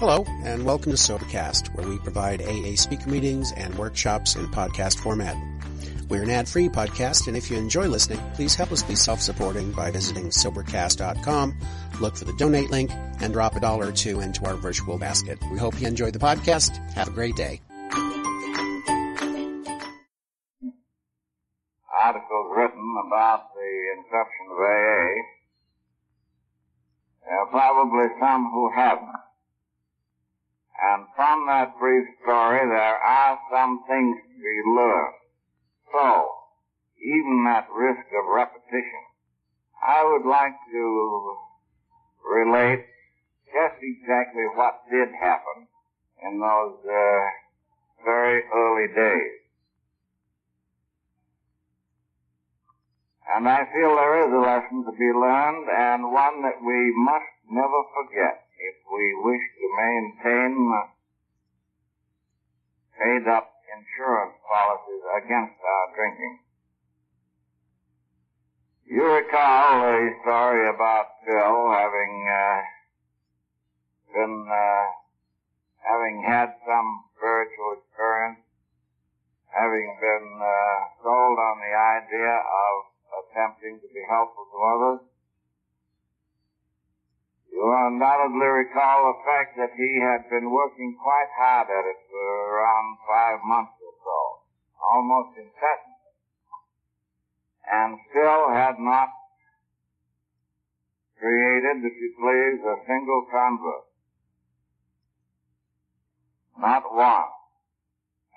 Hello, and welcome to Sobercast, where we provide AA speaker meetings and workshops in podcast format. We're an ad-free podcast, and if you enjoy listening, please help us be self-supporting by visiting Sobercast.com, look for the donate link, and drop a dollar or two into our virtual basket. We hope you enjoy the podcast. Have a great day. Articles written about the inception of AA. There are probably some who haven't. And from that brief story, there are some things to be learned. So, even at risk of repetition, I would like to relate just exactly what did happen in those uh, very early days. And I feel there is a lesson to be learned and one that we must never forget if we wish to maintain paid up insurance policies against our drinking. You recall the story about Bill having uh, been uh, having had some spiritual experience, having been uh, sold on the idea of attempting to be helpful to others, you undoubtedly recall the fact that he had been working quite hard at it for around five months or so, almost incessantly, and still had not created, if you please, a single convert. Not one.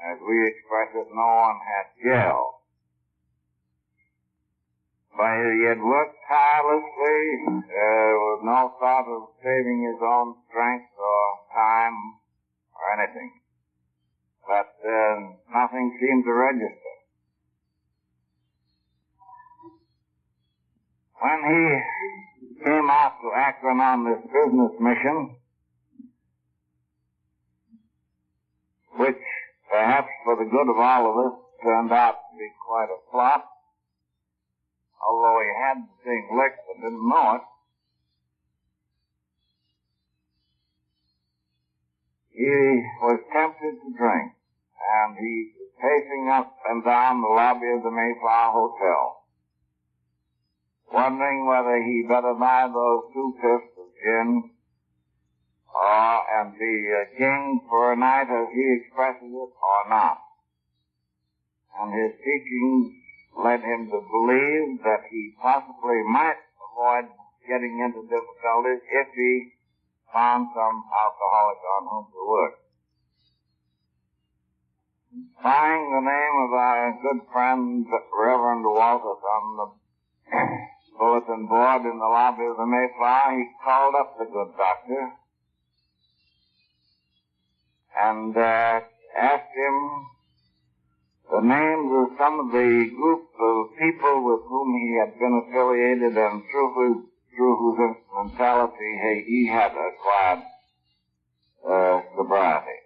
As we express it, no one had jailed. But he had worked tirelessly uh, with no thought of saving his own strength or time or anything. But uh, nothing seemed to register. When he came out to Akron on this business mission, which perhaps for the good of all of us turned out to be quite a flop, although he had the thing licked but didn't know it. He was tempted to drink, and he was pacing up and down the lobby of the Mayflower Hotel, wondering whether he better buy those two fifths of gin or and be a king for a night as he expresses it or not. And his teachings led him to believe that he possibly might avoid getting into difficulties if he found some alcoholic on whom to work. Spying the name of our good friend Reverend Walters on the bulletin board in the lobby of the Mayflower, he called up the good doctor and uh, asked him the names of some of the group of people with whom he had been affiliated and through whose, through whose instrumentality he, he had acquired uh, sobriety.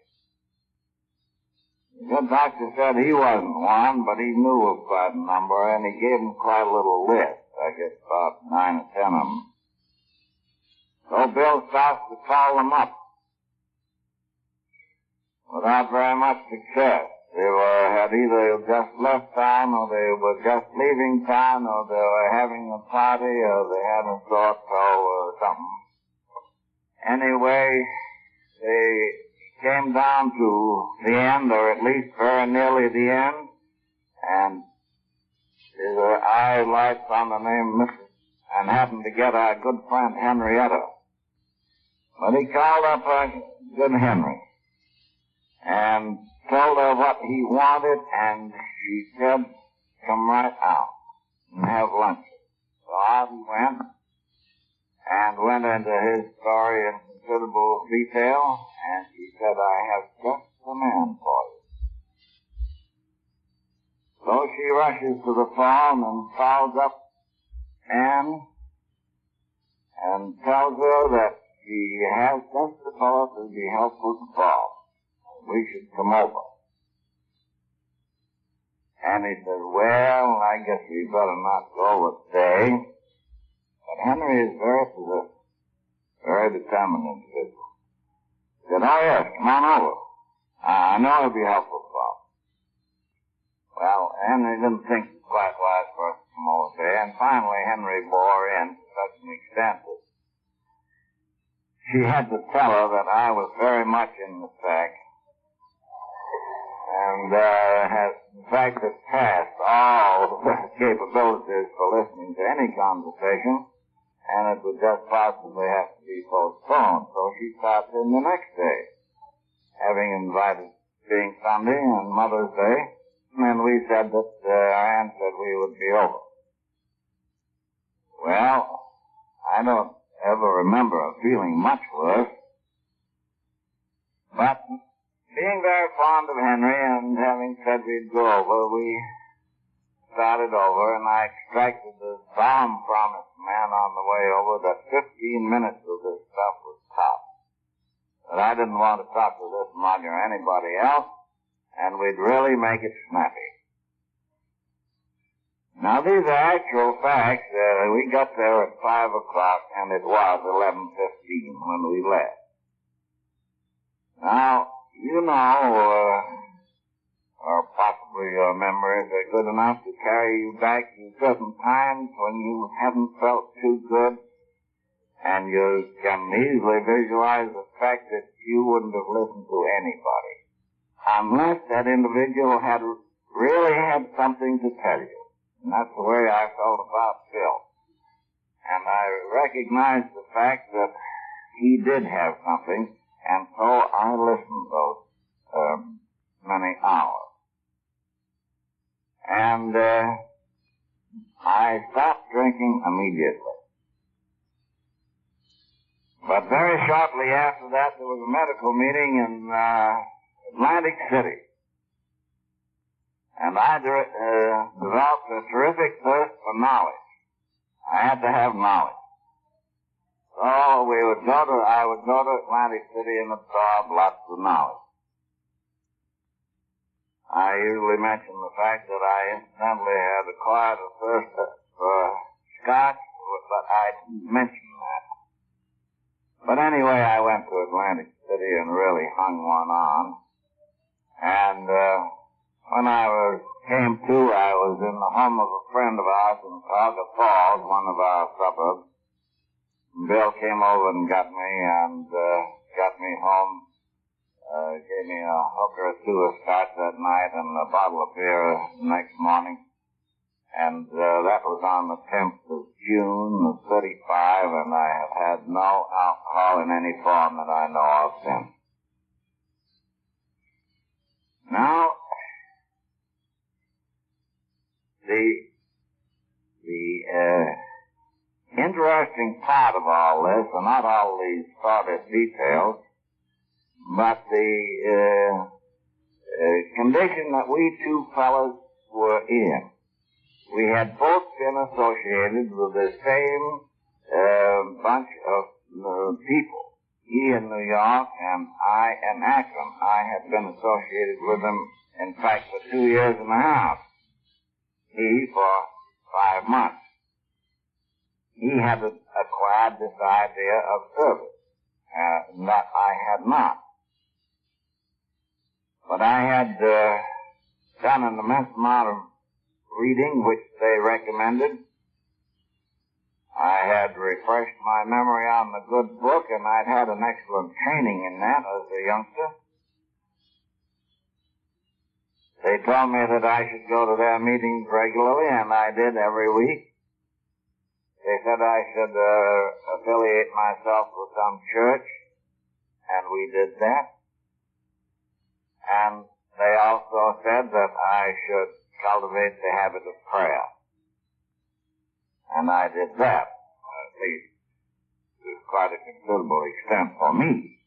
The good doctor said he wasn't one, but he knew of quite a number, and he gave him quite a little list. I guess about nine or ten of them. So Bill starts to call them up without very much success. They were, had either just left town or they were just leaving town or they were having a party or they had a thought or something. Anyway, they came down to the end or at least very nearly the end and his eye lights on the name Mrs. and happened to get our good friend Henrietta. But he called up our good Henry and told her what he wanted, and she said, come right out and have lunch. So he went, and went into his story in considerable detail, and he said, I have just the man for you. So she rushes to the phone and calls up Anne, and tells her that she has just the fellow to be helpful to Paul we should come over. And he said, well, I guess we better not go with today. But Henry is very possessive, very determined individual. said, oh yes, come on over. I know it'll be helpful, Bob. Well, Henry didn't think quite wise for us to come over there, and finally Henry bore in to such an extent that she had to tell her that I was very much in the sack, and uh, has, in fact, had passed all capabilities for listening to any conversation, and it would just possibly have to be postponed. So she stopped in the next day, having invited being Sunday and Mother's Day, and we said that uh, Anne said we would be over. Well, I don't ever remember feeling much worse. But being very fond of Henry and having said we'd go over, we started over and I extracted the solemn promise man on the way over that 15 minutes of this stuff was top. That I didn't want to talk to this mug or anybody else and we'd really make it snappy. Now these are actual facts. Uh, we got there at five o'clock, and it was eleven fifteen when we left. Now you know, uh, or possibly your memories are good enough to carry you back to certain times when you haven't felt too good, and you can easily visualize the fact that you wouldn't have listened to anybody unless that individual had really had something to tell you. And that's the way I felt about Bill. And I recognized the fact that he did have something, and so I listened those uh, many hours. And uh, I stopped drinking immediately. But very shortly after that, there was a medical meeting in uh, Atlantic City. And I uh, developed a terrific thirst for knowledge. I had to have knowledge. So we would go to, I would go to Atlantic City and absorb lots of knowledge. I usually mention the fact that I incidentally had acquired a thirst for scotch, but I didn't mention that. But anyway, I went to Atlantic City and really hung one on. And, uh, when I was, came to, I was in the home of a friend of ours in Cuyahoga Falls, one of our suburbs. Bill came over and got me and, uh, got me home, uh, gave me a hooker or two of scotch that night and a bottle of beer the next morning. And, uh, that was on the 10th of June of 35 and I have had no alcohol in any form that I know of since. Now, the the uh, interesting part of all this are not all these sordid details, but the uh, uh, condition that we two fellows were in. We had both been associated with the same uh, bunch of uh, people. He in New York and I in Akron. I had been associated with them, in fact, for two years and a half he for five months. He had acquired this idea of service, uh, that I had not. But I had uh, done an immense amount of reading, which they recommended. I had refreshed my memory on the good book, and I'd had an excellent training in that as a youngster. They told me that I should go to their meetings regularly, and I did every week. They said I should uh, affiliate myself with some church, and we did that. And they also said that I should cultivate the habit of prayer. And I did that, at least to quite a considerable extent for me.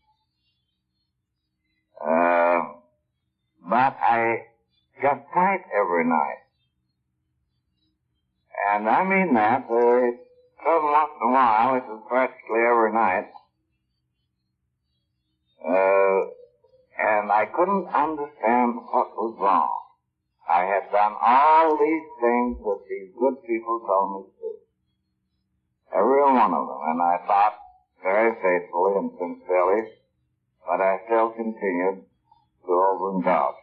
Uh, but I just tight every night. And I mean that, uh, every once in a while, it was practically every night. Uh, and I couldn't understand what was wrong. I had done all these things that these good people told me to do. Every one of them. And I thought very faithfully and sincerely, but I still continued to overindulge.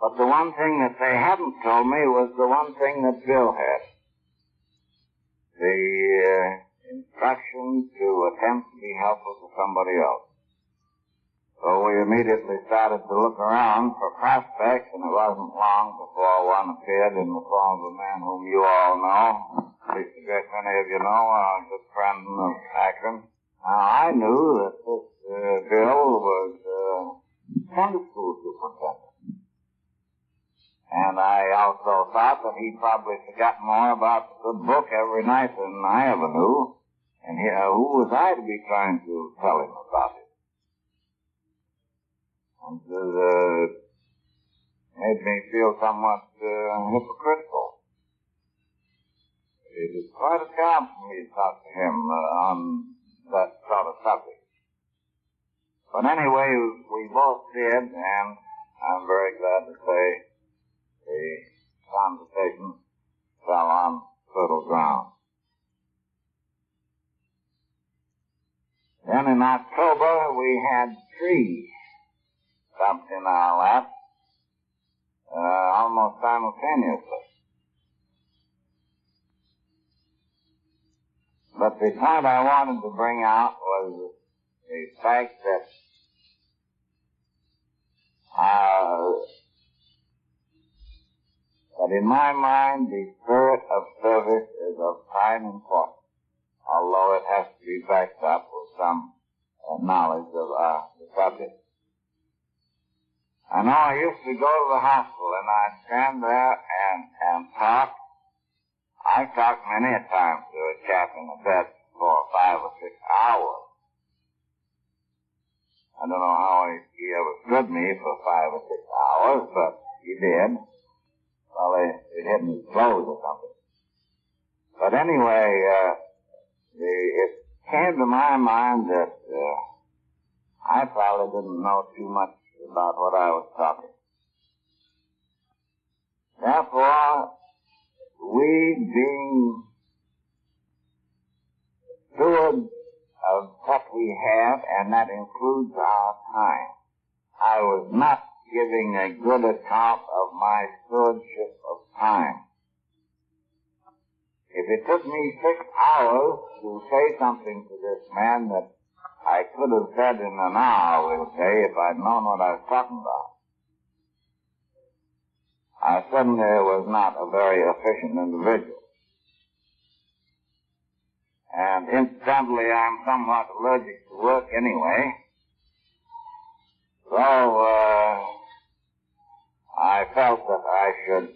But the one thing that they hadn't told me was the one thing that Bill had. The uh, instruction to attempt to be helpful to somebody else. So we immediately started to look around for prospects, and it wasn't long before one appeared in the form of a man whom you all know. At least many of you know, a good friend of Akron. Now, I knew that this uh, Bill was uh, Sunday school superintendent. And I also thought that he probably forgot more about the book every night than I ever knew. And he, uh, who was I to be trying to tell him about it? and uh, made me feel somewhat uh, hypocritical. It is quite a job for me to talk to him uh, on that sort of subject. But anyway, we both did, and I'm very glad to say the conversation fell on fertile ground. Then in October, we had three dumped in our lap uh, almost simultaneously. But the point I wanted to bring out was the fact that uh, that in my mind the spirit of service is of prime importance, although it has to be backed up with some uh, knowledge of uh, the subject. I know I used to go to the hospital and I'd stand there and, and talk. I talked many a time to a chap in the bed for five or six hours. I don't know how he, he ever stood me for five or six hours, but he did. Well, it, it hit his or something. But anyway, uh, it came to my mind that uh, I probably didn't know too much about what I was talking. Therefore, we being stewards of what we have, and that includes our time. I was not giving a good account of my stewardship of time. If it took me six hours to say something to this man that I could have said in an hour, we'll say, if I'd known what I was talking about. I certainly was not a very efficient individual. And incidentally, I'm somewhat allergic to work anyway. So, uh, I felt that I should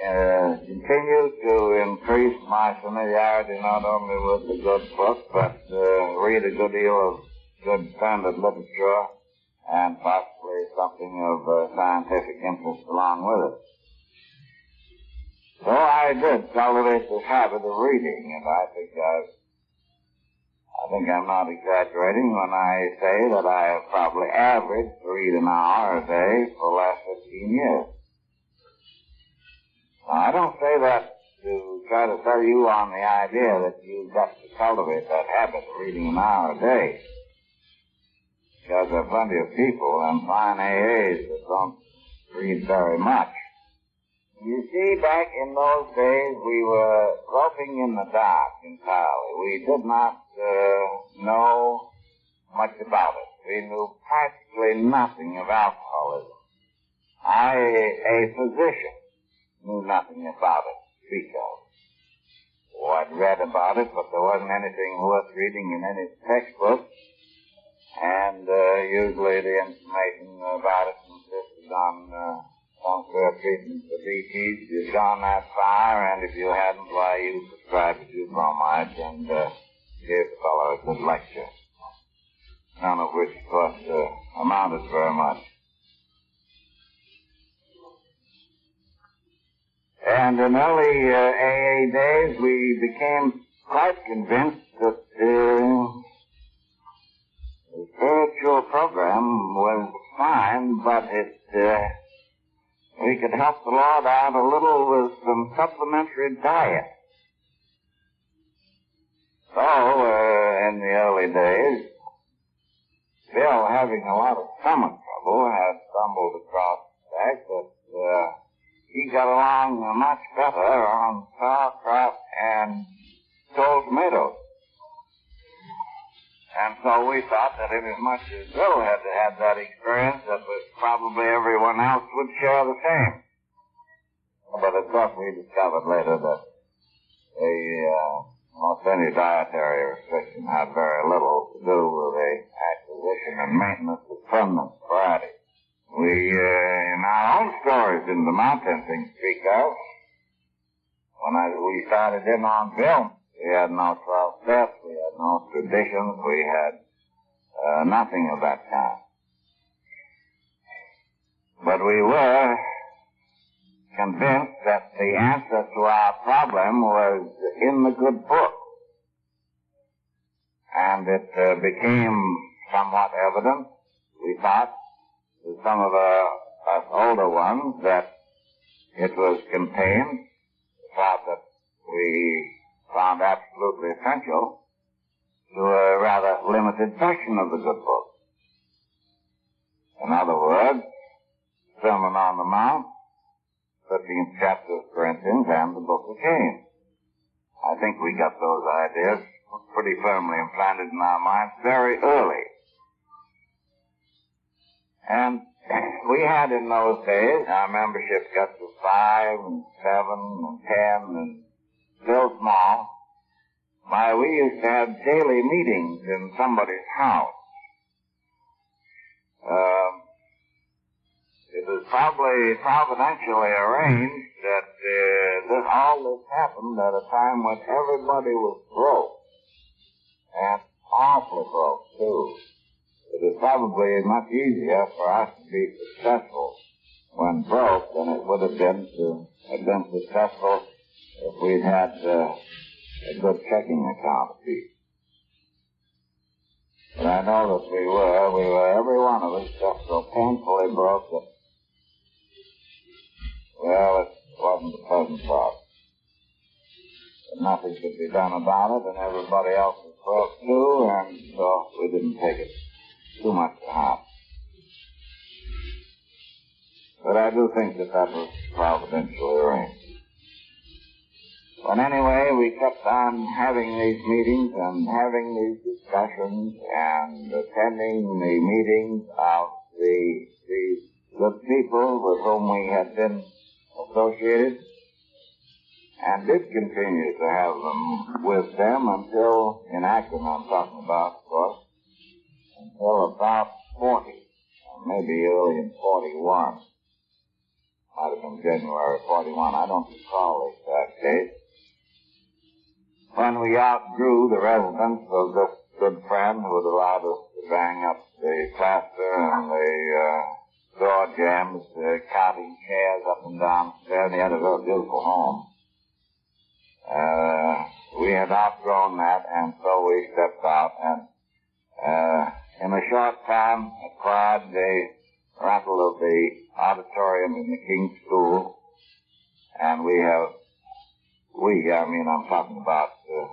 uh, continue to increase my familiarity not only with the good book, but uh, read a good deal of good standard literature and possibly something of uh, scientific interest along with it. So I did cultivate this habit of reading, and I think I've I think I'm not exaggerating when I say that I have probably averaged to read an hour a day for the last 15 years. Now, I don't say that to try to sell you on the idea that you've got to cultivate that habit of reading an hour a day. Because there are plenty of people and fine AAs that don't read very much. You see, back in those days, we were groping in the dark entirely. We did not uh, know much about it. We knew practically nothing of alcoholism. I, a physician, knew nothing about it speak of. Oh, I'd read about it, but there wasn't anything worth reading in any textbook. And uh, usually the information about it consisted on uh, some sort treatment for DTs. You shone that fire, and if you hadn't, why, you prescribed a few bromides and uh, gave the fellow a good lecture. None of which, of course, uh, amounted very much. And in early uh, AA days, we became quite convinced that uh, the spiritual program was fine, but it uh, we could help the Lord out a little with some supplementary diet. So, uh, in the early days, Bill, having a lot of stomach trouble, had stumbled across the fact that uh, he got along much better on sauerkraut and cold tomatoes. And so we thought that inasmuch as Bill had had that experience, that was probably everyone else would share the same. But of course we discovered later that a, uh, almost any dietary restriction had very little to do with the acquisition and maintenance of permanent variety. We, uh, in our own stories in the mountain thing speak of, when I, we started in on film, we had no 12 steps, we had no traditions, we had uh, nothing of that kind. But we were convinced that the answer to our problem was in the good book. And it uh, became somewhat evident, we thought, to some of the, us older ones that it was contained. Thought that we found absolutely essential to a rather limited section of the good book. In other words, Sermon on the Mount, 13th chapter of Corinthians, and the book of James. I think we got those ideas pretty firmly implanted in our minds very early. And we had in those days, our membership got to five and seven and ten and still small. Why, we used to have daily meetings in somebody's house. Uh, it was probably providentially arranged that uh, this, all this happened at a time when everybody was broke. And awfully broke, too. It was probably much easier for us to be successful when broke than it would have been to have been successful if we'd had uh, a good checking account piece. But I know that we were, we were every one of us just so painfully broke that, well, it wasn't a pleasant thought. But nothing could be done about it, and everybody else was broke too, and so we didn't take it too much to heart. But I do think that that was providentially arranged. But anyway, we kept on having these meetings and having these discussions and attending the meetings of the these good people with whom we had been associated and did continue to have them with them until, in Akron I'm talking about, of course, until about 40, or maybe early in 41. Might have been January 41. I don't recall the exact date when we outgrew the residence of this good friend who had allowed us to bang up the plaster and the uh, door jambs, the counting chairs up and down there, he had a very beautiful home. Uh, we had outgrown that, and so we stepped out, and uh, in a short time acquired the rental of the auditorium in the King's School, and we have we, I mean, I'm talking about the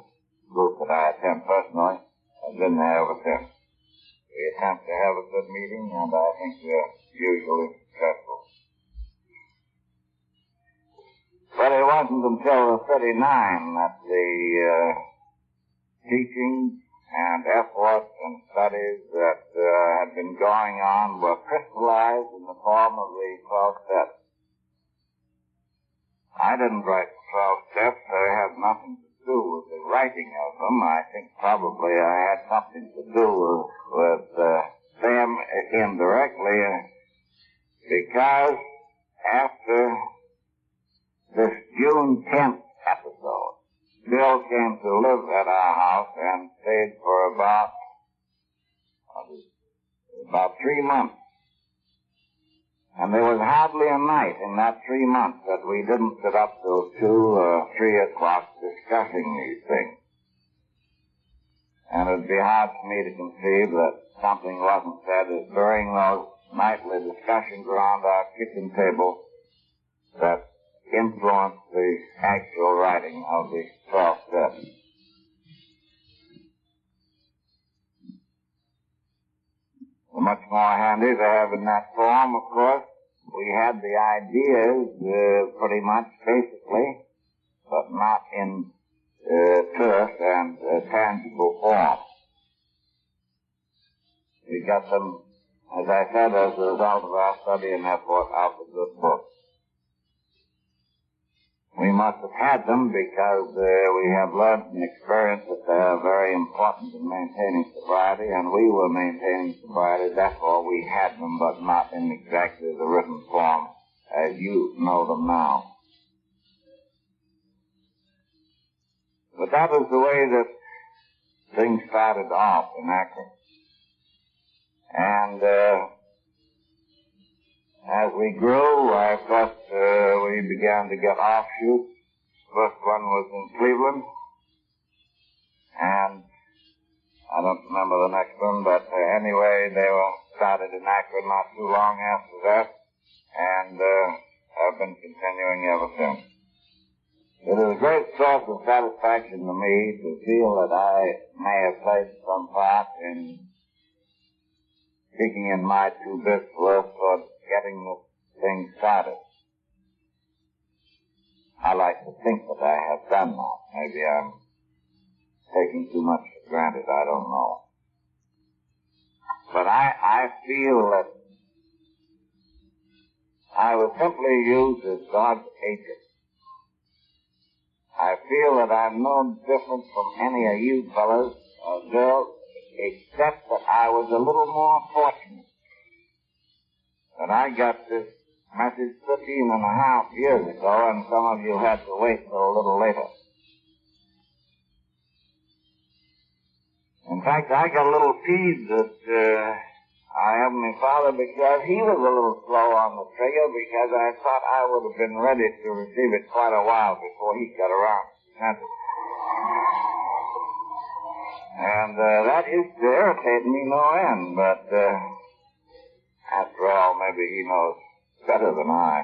group that I attend personally, have been there ever since. We attempt to have a good meeting, and I think we're usually successful. But it wasn't until 39 that the uh, teachings and efforts and studies that uh, had been going on were crystallized in the form of the 12 steps. I didn't write the 12 steps. I had nothing to do with the writing of them. I think probably I had something to do with, with uh, them indirectly because after this June 10th episode, Bill came to live at our house and stayed for about, about three months. And there was hardly a night in that three months that we didn't sit up till two or three o'clock discussing these things. And it'd be hard for me to conceive that something wasn't said during those nightly discussions around our kitchen table that influenced the actual writing of the 12 steps. Much more handy to have in that form, of course. We had the ideas uh, pretty much, basically, but not in uh, terse and uh, tangible form. We got them, as I said, as a result of our study and effort out of good books. We must have had them because uh, we have learned and experienced that they are very important in maintaining sobriety, and we were maintaining sobriety. Therefore, we had them, but not in exactly the written form as you know them now. But that was the way that things started off in Akron. And uh, as we grew, I thought uh, we began to get offshoots. First one was in Cleveland, and I don't remember the next one, but uh, anyway, they were started in Akron not too long after that, and uh, have been continuing ever since. It is a great source of satisfaction to me to feel that I may have played some part in kicking in my two bits worth toward getting the thing started. I like to think that I have done that. Maybe I'm taking too much for granted. I don't know. But I, I feel that I was simply used as God's agent. I feel that I'm no different from any of you fellows or girls, except that I was a little more fortunate but I got this message 15 and a half years ago, and some of you had to wait till a little later. In fact, I got a little teased that uh, I Heavenly Father because he was a little slow on the trigger because I thought I would have been ready to receive it quite a while before he got around to it. And uh, that used to irritate me no end, but uh, after all, maybe he knows better than I.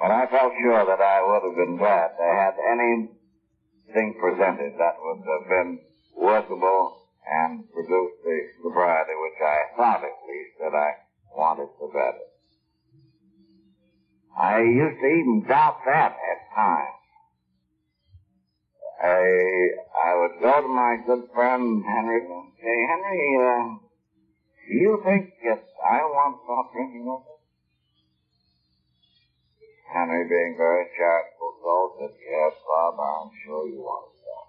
But I felt sure that I would have been glad to have anything presented that would have been workable and produced the sobriety which I thought at least that I wanted so better. I used to even doubt that at times. I I would go to my good friend Henry and say, Henry, uh, do you think that I want to stop drinking it? Henry, being very charitable, soul, that, Yes, Bob, I'm sure you want to stop.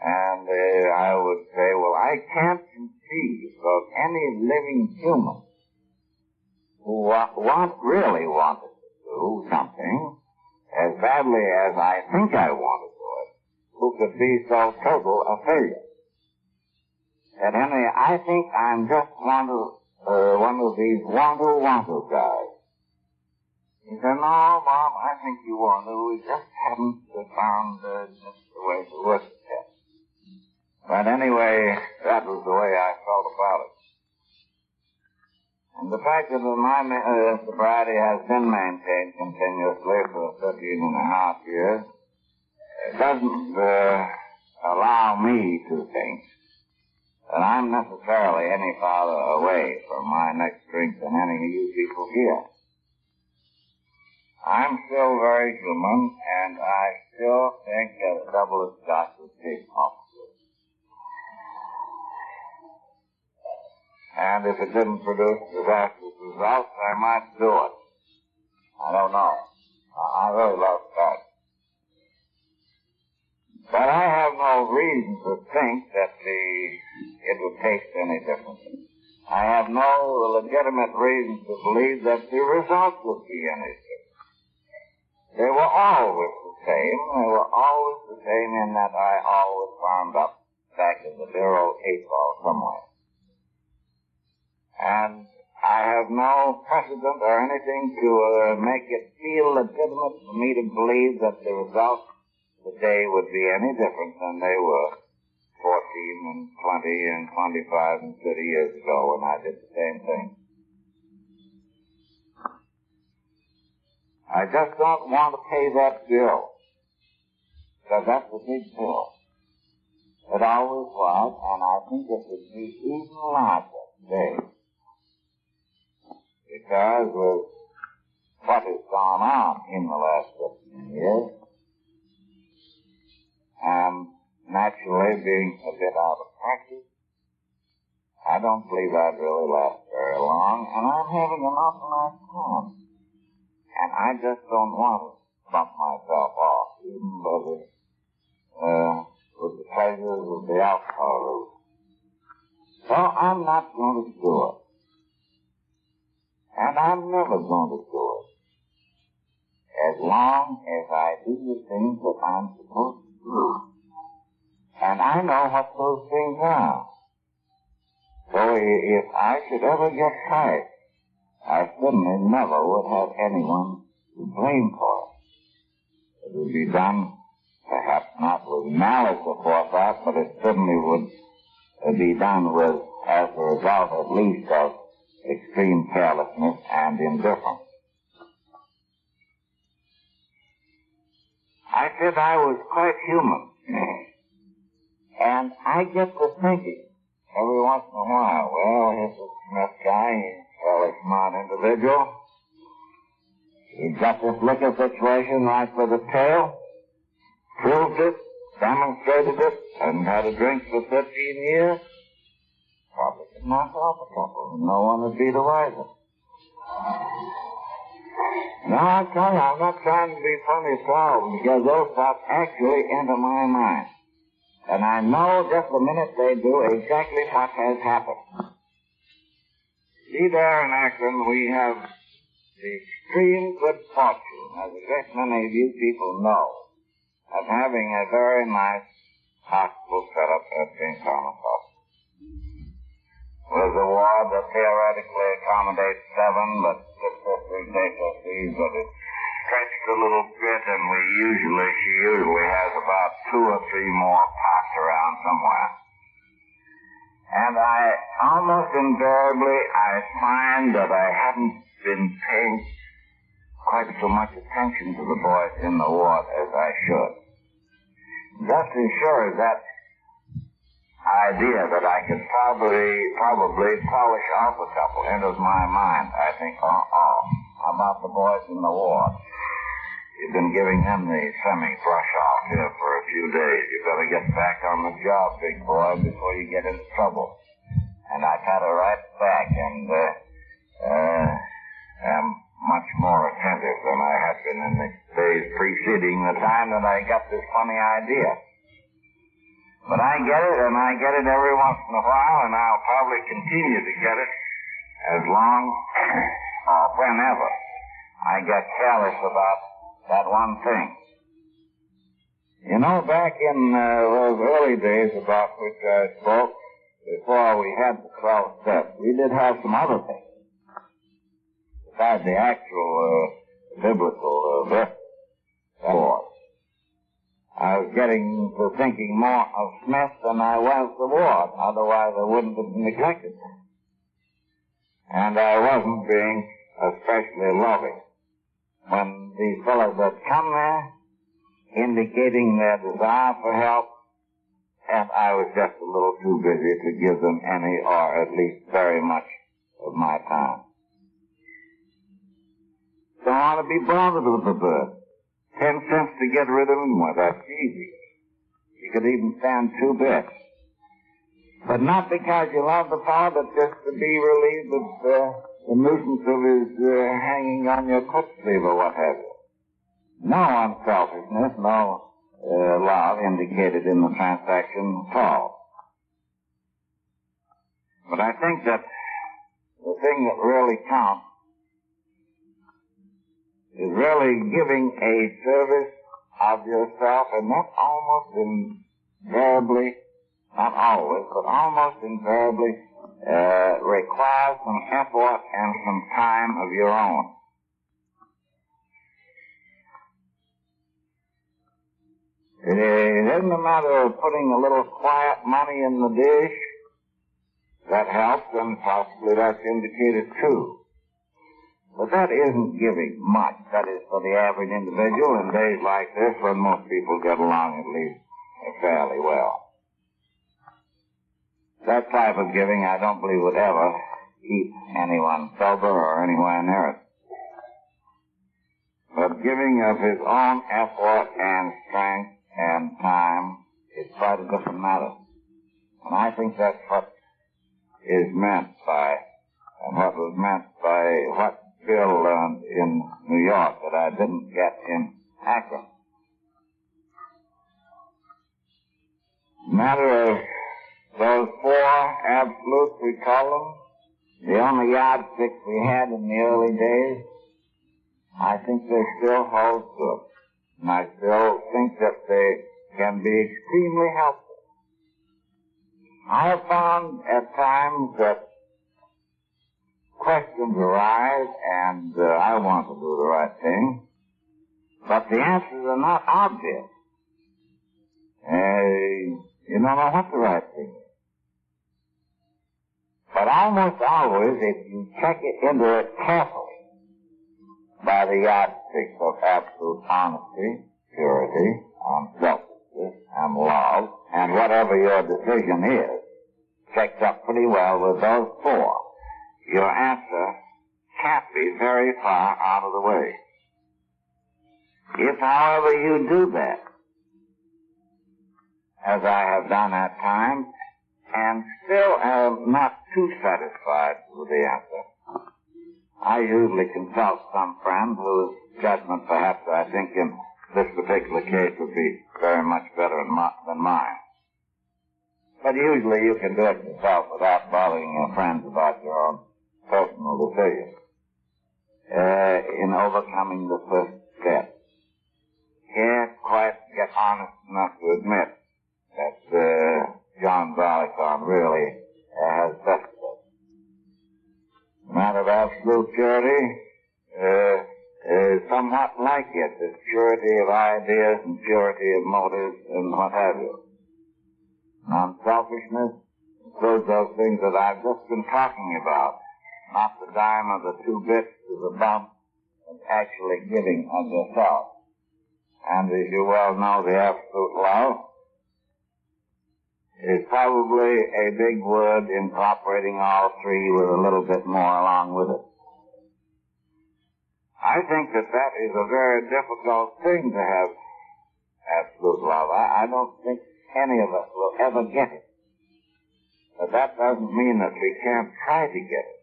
And uh, I would say, Well, I can't conceive of any living human who wa- want, really wanted to do something as badly as I think I want to do it, who could be so total a failure said Henry, I think I'm just one of, uh, one of these wanto wanto guys. He said, no, Bob, I think you to. We just haven't found uh, just the way to work it yet. But anyway, that was the way I felt about it. And the fact that my uh, sobriety has been maintained continuously for 13 and a half years doesn't uh, allow me to think that I'm necessarily any farther away from my next drink than any of you people here. I'm still very human, and I still think that a double scotch would taste awful And if it didn't produce disastrous results, I might do it. I don't know. I really love scotch. But I have no reason to think that the it would taste any different. I have no legitimate reason to believe that the result would be any different. They were always the same. They were always the same in that I always wound up back in the bureau eight ball somewhere. And I have no precedent or anything to uh, make it feel legitimate for me to believe that the result today would be any different than they were 14 and 20 and 25 and 30 years ago when I did the same thing. I just don't want to pay that bill. Because that's a big bill. It always was, and I think it would be even larger today. Because with what has gone on in the last 15 years, and naturally being a bit out of practice, I don't believe I'd really last very long, and I'm having an awful nice time. And I just don't want to bump myself off, even by the, uh, with the pleasures of the alcohol route. So I'm not going to do it. And I'm never going to do it. As long as I do the things that I'm supposed to do. And I know what those things are. So if I should ever get tired, I certainly never would have anyone to blame for it. It would be done, perhaps not with malice or forethought, but it certainly would uh, be done with, as a result at least of extreme carelessness and indifference. I said I was quite human. And I get to thinking, every once in a while. Well, this Smith guy. He's a fairly smart individual. He got this liquor situation right for the tail, proved it, demonstrated it, and had a drink for 15 years. Probably could knock off a couple, and no one would be the wiser. Now, I tell you, I'm not trying to be funny at all, because those thoughts actually enter my mind. And I know just the minute they do exactly what has happened. See there in Akron, we have the extreme good fortune, as a great many of you people know, of having a very nice hospital set up at St. Thomas Hospital. With a ward that theoretically accommodates seven, but six or three HSCs, but it's stretched a little bit, and we usually, she usually has about two or three more around somewhere. And I almost invariably I find that I haven't been paying quite so much attention to the boys in the ward as I should. Just as sure as that idea that I could probably probably polish off a couple enters my mind, I think, oh, oh, about the boys in the ward. You've been giving them the semi-brush off here for a few days. You better get back on the job, big boy, before you get into trouble. And I got her right back and, uh, uh, am much more attentive than I had been in the days preceding the time that I got this funny idea. But I get it, and I get it every once in a while, and I'll probably continue to get it as long or whenever I get careless about that one thing. You know, back in uh, those early days about which I spoke, before we had the 12 steps, we did have some other things. Besides the actual uh, biblical uh. I was getting to thinking more of Smith than I was the ward. Otherwise, I wouldn't have neglected him. And I wasn't being especially loving when these fellows had come there, indicating their desire for help, and I was just a little too busy to give them any or at least very much of my time. Don't want to be bothered with the bird. Ten cents to get rid of him, well, that's easy. You could even stand two bits. But not because you love the fellow, but just to be relieved of uh, the nuisance of his uh, hanging on your coat sleeve or what have you. No unselfishness, no uh, love indicated in the transaction at all. But I think that the thing that really counts is really giving a service of yourself, and that almost invariably, not always, but almost invariably uh, requires some effort and some time of your own. It isn't a matter of putting a little quiet money in the dish. That helps, and possibly that's indicated too. But that isn't giving much. That is for the average individual in days like this when most people get along at least fairly well. That type of giving I don't believe would ever keep anyone sober or anywhere near it. But giving of his own effort and strength and time is quite a different matter. And I think that's what is meant by, and what was meant by what Bill learned in New York that I didn't get in Akron. Matter of those four absolutes, we call them, the only yardsticks we had in the early days, I think they still hold good. And I still think that they can be extremely helpful. I have found at times that questions arise and uh, I want to do the right thing, but the answers are not obvious. Uh, you don't know what the right thing is. But almost always, if you check it into it carefully, by the yardsticks of absolute honesty, purity, um, unselfishness, and love, and whatever your decision is, checks up pretty well with those four, your answer can't be very far out of the way. If, however, you do that, as I have done at times, and still am not too satisfied with the answer, I usually consult some friend whose judgment perhaps I think in this particular case would be very much better than mine. But usually you can do it yourself without bothering your friends about your own personal decisions. Uh, in overcoming the first step. Can't quite get honest enough to admit that uh, John Barleycorn really has best matter of absolute purity uh, is somewhat like it. It's purity of ideas and purity of motives and what have you. Non-selfishness includes those things that I've just been talking about. Not the dime of the two bits the bump, but actually giving of yourself. And as you well know, the absolute love is probably a big word incorporating all three with a little bit more along with it. I think that that is a very difficult thing to have absolute love. I, I don't think any of us will ever get it. But that doesn't mean that we can't try to get it.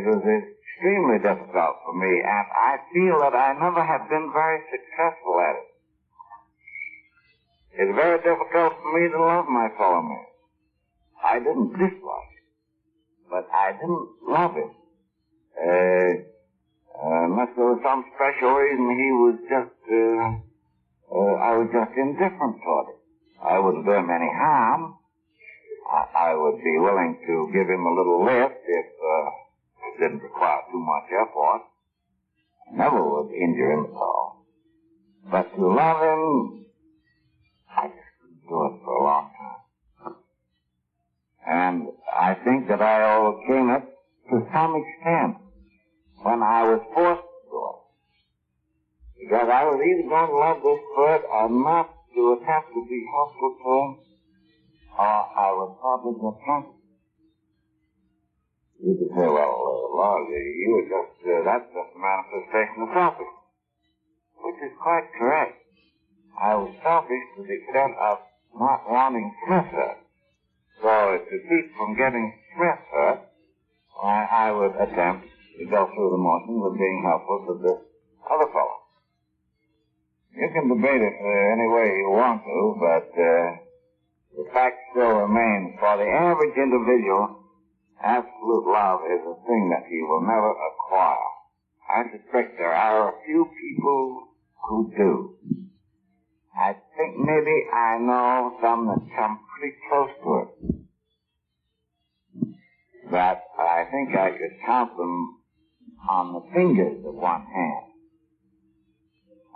It was extremely difficult for me, and I feel that I never have been very successful at it. It's very difficult for me to love my fellow man. I didn't dislike him, but I didn't love him. Uh, uh, unless there was some special reason he was just, uh, uh, I was just indifferent toward him. I wouldn't do him any harm. I, I would be willing to give him a little lift if uh, it didn't require too much effort. I never would injure him at all. But to love him do it for a long time. And I think that I overcame it to some extent when I was forced to do it. Because I was either going to love this bird or not to have to be helpful to him, or I would probably get cancer. You could say, well, uh, Lord, you were just, uh, that's just a manifestation of selfishness. Which is quite correct. I was selfish to the extent of not wanting hurt. So to keep from getting hurt, I, I would attempt to go through the motions of being helpful to this other fellow. You can debate it uh, any way you want to, but uh, the fact still remains for the average individual, absolute love is a thing that he will never acquire. I suspect there are a few people who do. Maybe I know some that come pretty close to it. But I think I could count them on the fingers of one hand.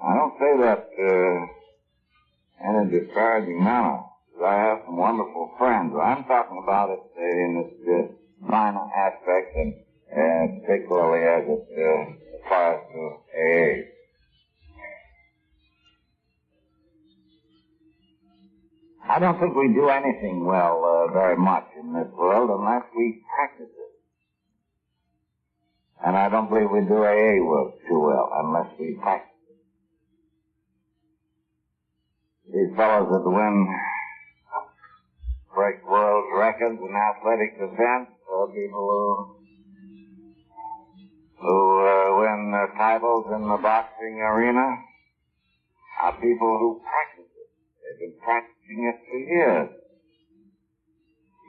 I don't say that uh, in a disparaging manner. I have some wonderful friends. I'm talking about it uh, in this uh, minor aspect, and uh, particularly as it uh, applies to AA. I don't think we do anything well uh, very much in this world unless we practice it. And I don't believe we do AA work too well unless we practice it. These fellows that win break world records in athletic events, uh, people who who uh, win uh, titles in the boxing arena are people who practice. They've been practicing it for years.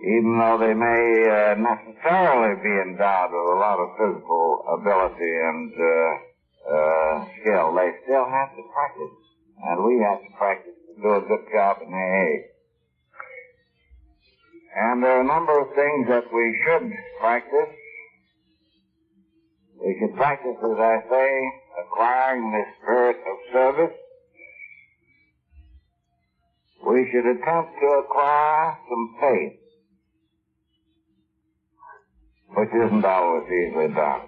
Even though they may uh, necessarily be endowed with a lot of physical ability and uh, uh, skill, they still have to practice. And we have to practice to do a good job in AA. And there are a number of things that we should practice we should practice, as I say, acquiring the spirit of service. We should attempt to acquire some faith, which isn't always easily done,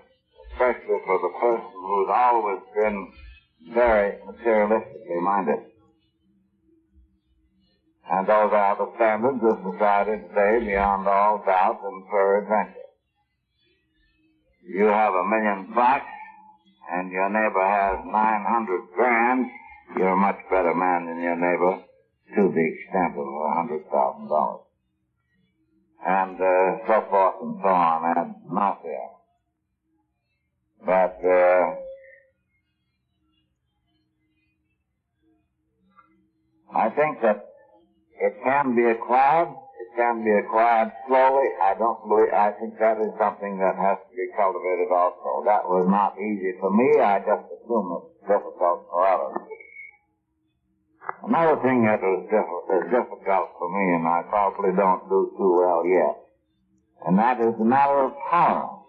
especially for the person who's always been very materialistically minded. And those are the standards of society today beyond all doubt and peradventure. You have a million bucks and your neighbor has 900 grand, you're a much better man than your neighbor to the extent of a $100,000. And uh, so forth and so on, and not there. But uh, I think that it can be acquired It can be acquired slowly. I don't believe, I think that is something that has to be cultivated also. That was not easy for me. I just assume it's difficult for others. Another thing that is, difficult for me, and I probably don't do too well yet, and that is the matter of tolerance.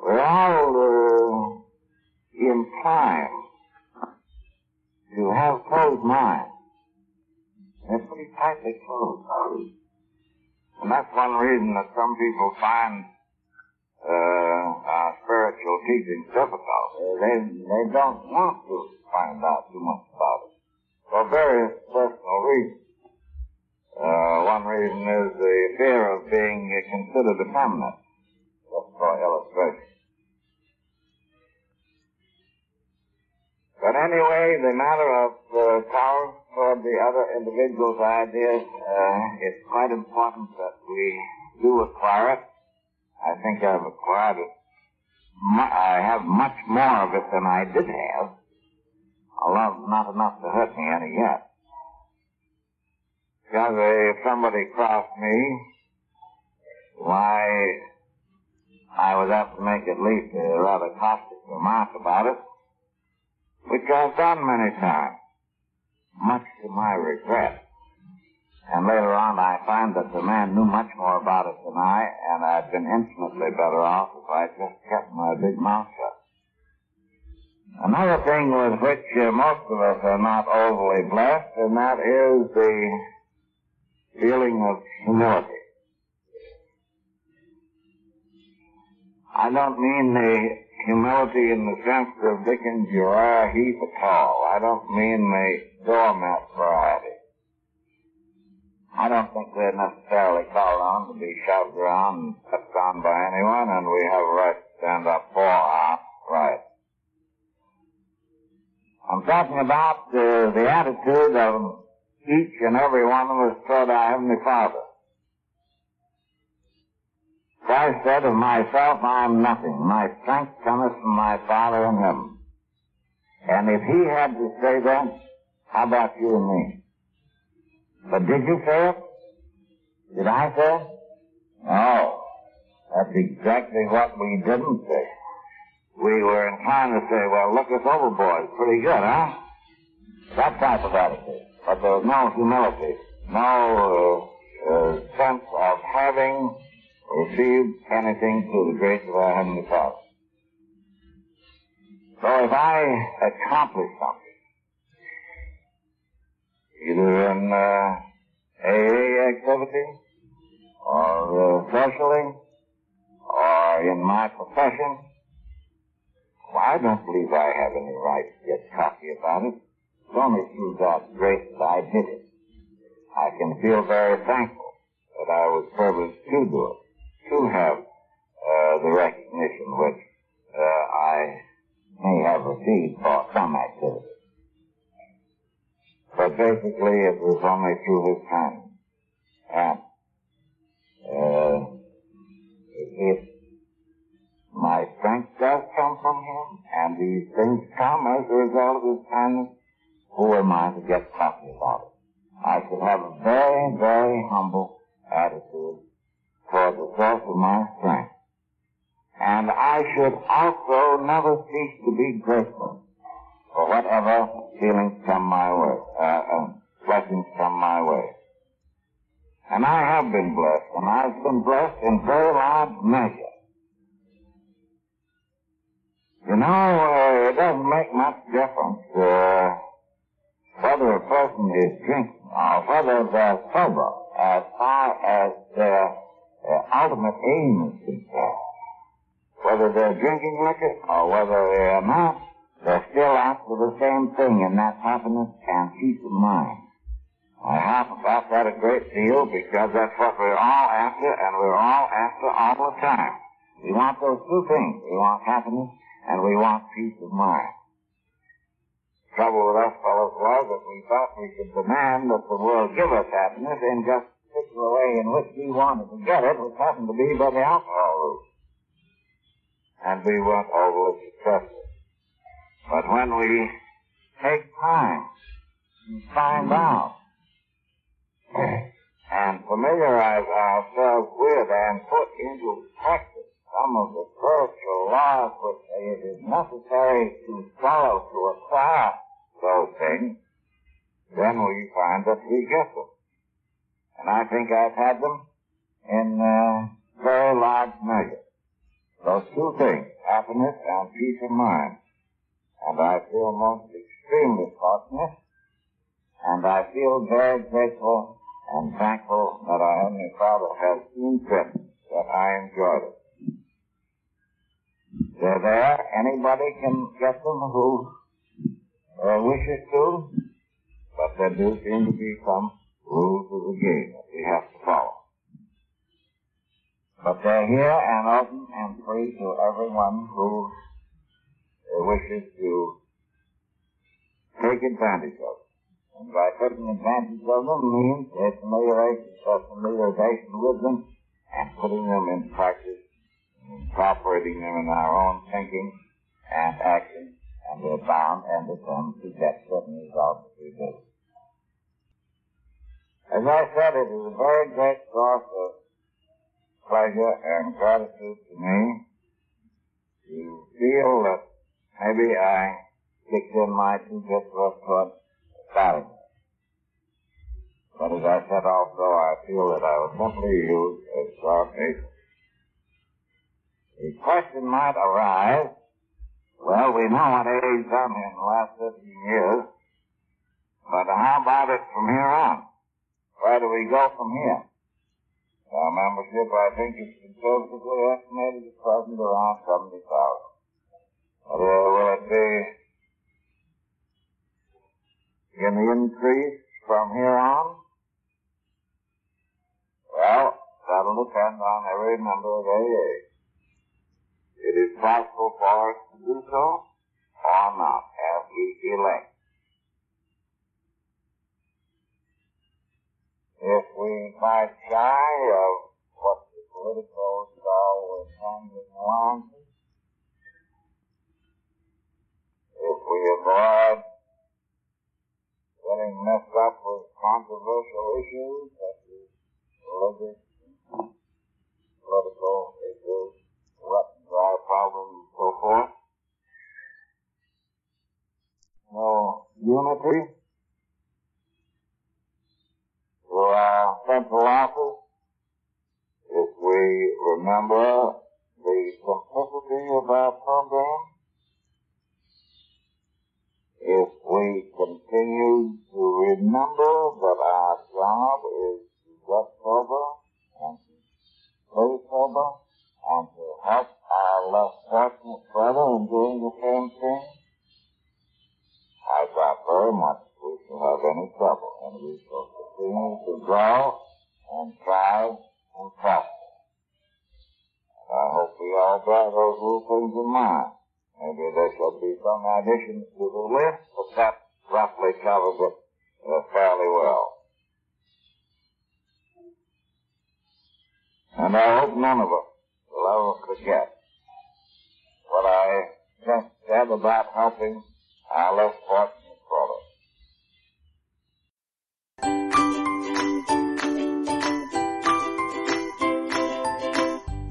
We're all uh, inclined to have closed minds. They're pretty tightly closed. And that's one reason that some people find uh, uh, spiritual teaching difficult. They, they don't want to find out too much about it for various personal reasons. Uh, one reason is the fear of being considered effeminate, just for illustration. But anyway, the matter of uh, tolerance toward the other individual's ideas, uh, it's quite important that we do acquire it. I think I've acquired it. I have much more of it than I did have, although not enough to hurt me any yet. Because if somebody crossed me, why, I would have to make at least a rather caustic remark about it, which I've done many times much to my regret. And later on, I find that the man knew much more about it than I, and I'd been infinitely better off if I'd just kept my big mouth shut. Another thing with which uh, most of us are not overly blessed, and that is the feeling of humility. I don't mean the humility in the sense of Dickens Uriah Heep at all. I don't mean the doormat variety. We're necessarily called on to be shoved around and stepped on by anyone, and we have a right to stand up for our rights. I'm talking about uh, the attitude of each and every one of us toward our Heavenly Father. Christ said, Of myself I am nothing. My strength cometh from my Father in heaven. And if he had to say that, how about you and me? But did you say it? Did I say? No. That's exactly what we didn't say. We were inclined to say, well, look us overboard. Pretty good, huh? That type of attitude. But there was no humility, no uh, uh, sense of having received anything through the grace of our Heavenly Father. So if I accomplish something, either in uh, AA activity, or uh, socially, or in my profession, well, I don't believe I have any right to get cocky about it. It's only through God's grace that I did it. I can feel very thankful that I was privileged to do it, to have uh, the recognition which uh, I may have received for some activity. But basically, it was only through his kindness. And uh, if my strength does come from him, and these things come as a result of his kindness, who am I to get cocky about it? I should have a very, very humble attitude toward the source of my strength. And I should also never cease to be grateful for whatever feelings come my way, uh, uh, blessings come my way. And I have been blessed, and I've been blessed in very large measure. You know, uh, it doesn't make much difference uh, whether a person is drinking or whether they're sober as far as their uh, ultimate aim is concerned. Whether they're drinking liquor or whether they're not, they're still after the same thing, and that's happiness and peace of mind. I harp about that a great deal because that's what we're all after, and we're all after all the time. We want those two things. We want happiness, and we want peace of mind. The Trouble with us fellows was that we thought we could demand that the world give us happiness in just the particular way in which we wanted to get it, which happened to be by the alcohol route. And we weren't overly successful. But when we take time and find out and familiarize ourselves with and put into practice some of the spiritual laws which it is necessary to follow to acquire those things, then we find that we get them. And I think I've had them in uh, very large measure. Those two things, happiness and peace of mind. And I feel most extremely fortunate, and I feel very grateful and thankful that our Heavenly Father has seen fit that I enjoyed it. They're there. Anybody can get them who uh, wishes to, but there do seem to be some rules of the game that we have to follow. But they're here and open and free to everyone who wishes to take advantage of. And by taking advantage of them means a familiarization, a familiarization with them and putting them in practice, incorporating them in our own thinking and action, and we're bound and determined to get certain results as we do. As I said, it is a very great source of pleasure and gratitude to me to feel that maybe I kicked in my of toward starting. But as I said also, I feel that I was simply used as agent. The question might arise, well, we know what AA's done in the last 15 years, but how about it from here on? Where do we go from here? Our membership, I think, is conservatively estimated at present around 70,000. Will it be in the increase from here on? Well, that'll depend on every member of AA. It is possible for us to do so or not as we elect. If we fight shy of what the political style was hanging around, if we avoid getting messed up with controversial issues such as religious, political issues, weapons, drive problems, and so forth, no unity, through our central office, if we remember the simplicity of our program, if we continue to remember that our job is to get sober and to stay sober and to help our less fortunate brother in doing the same thing, I doubt very much we shall have any trouble, and we shall continue to grow and thrive and prosper. I hope we all bear those little things in mind. Maybe there shall be some additions to the list, roughly covers it uh, fairly well. And I hope none of us will ever forget what I just said about helping our less fortunate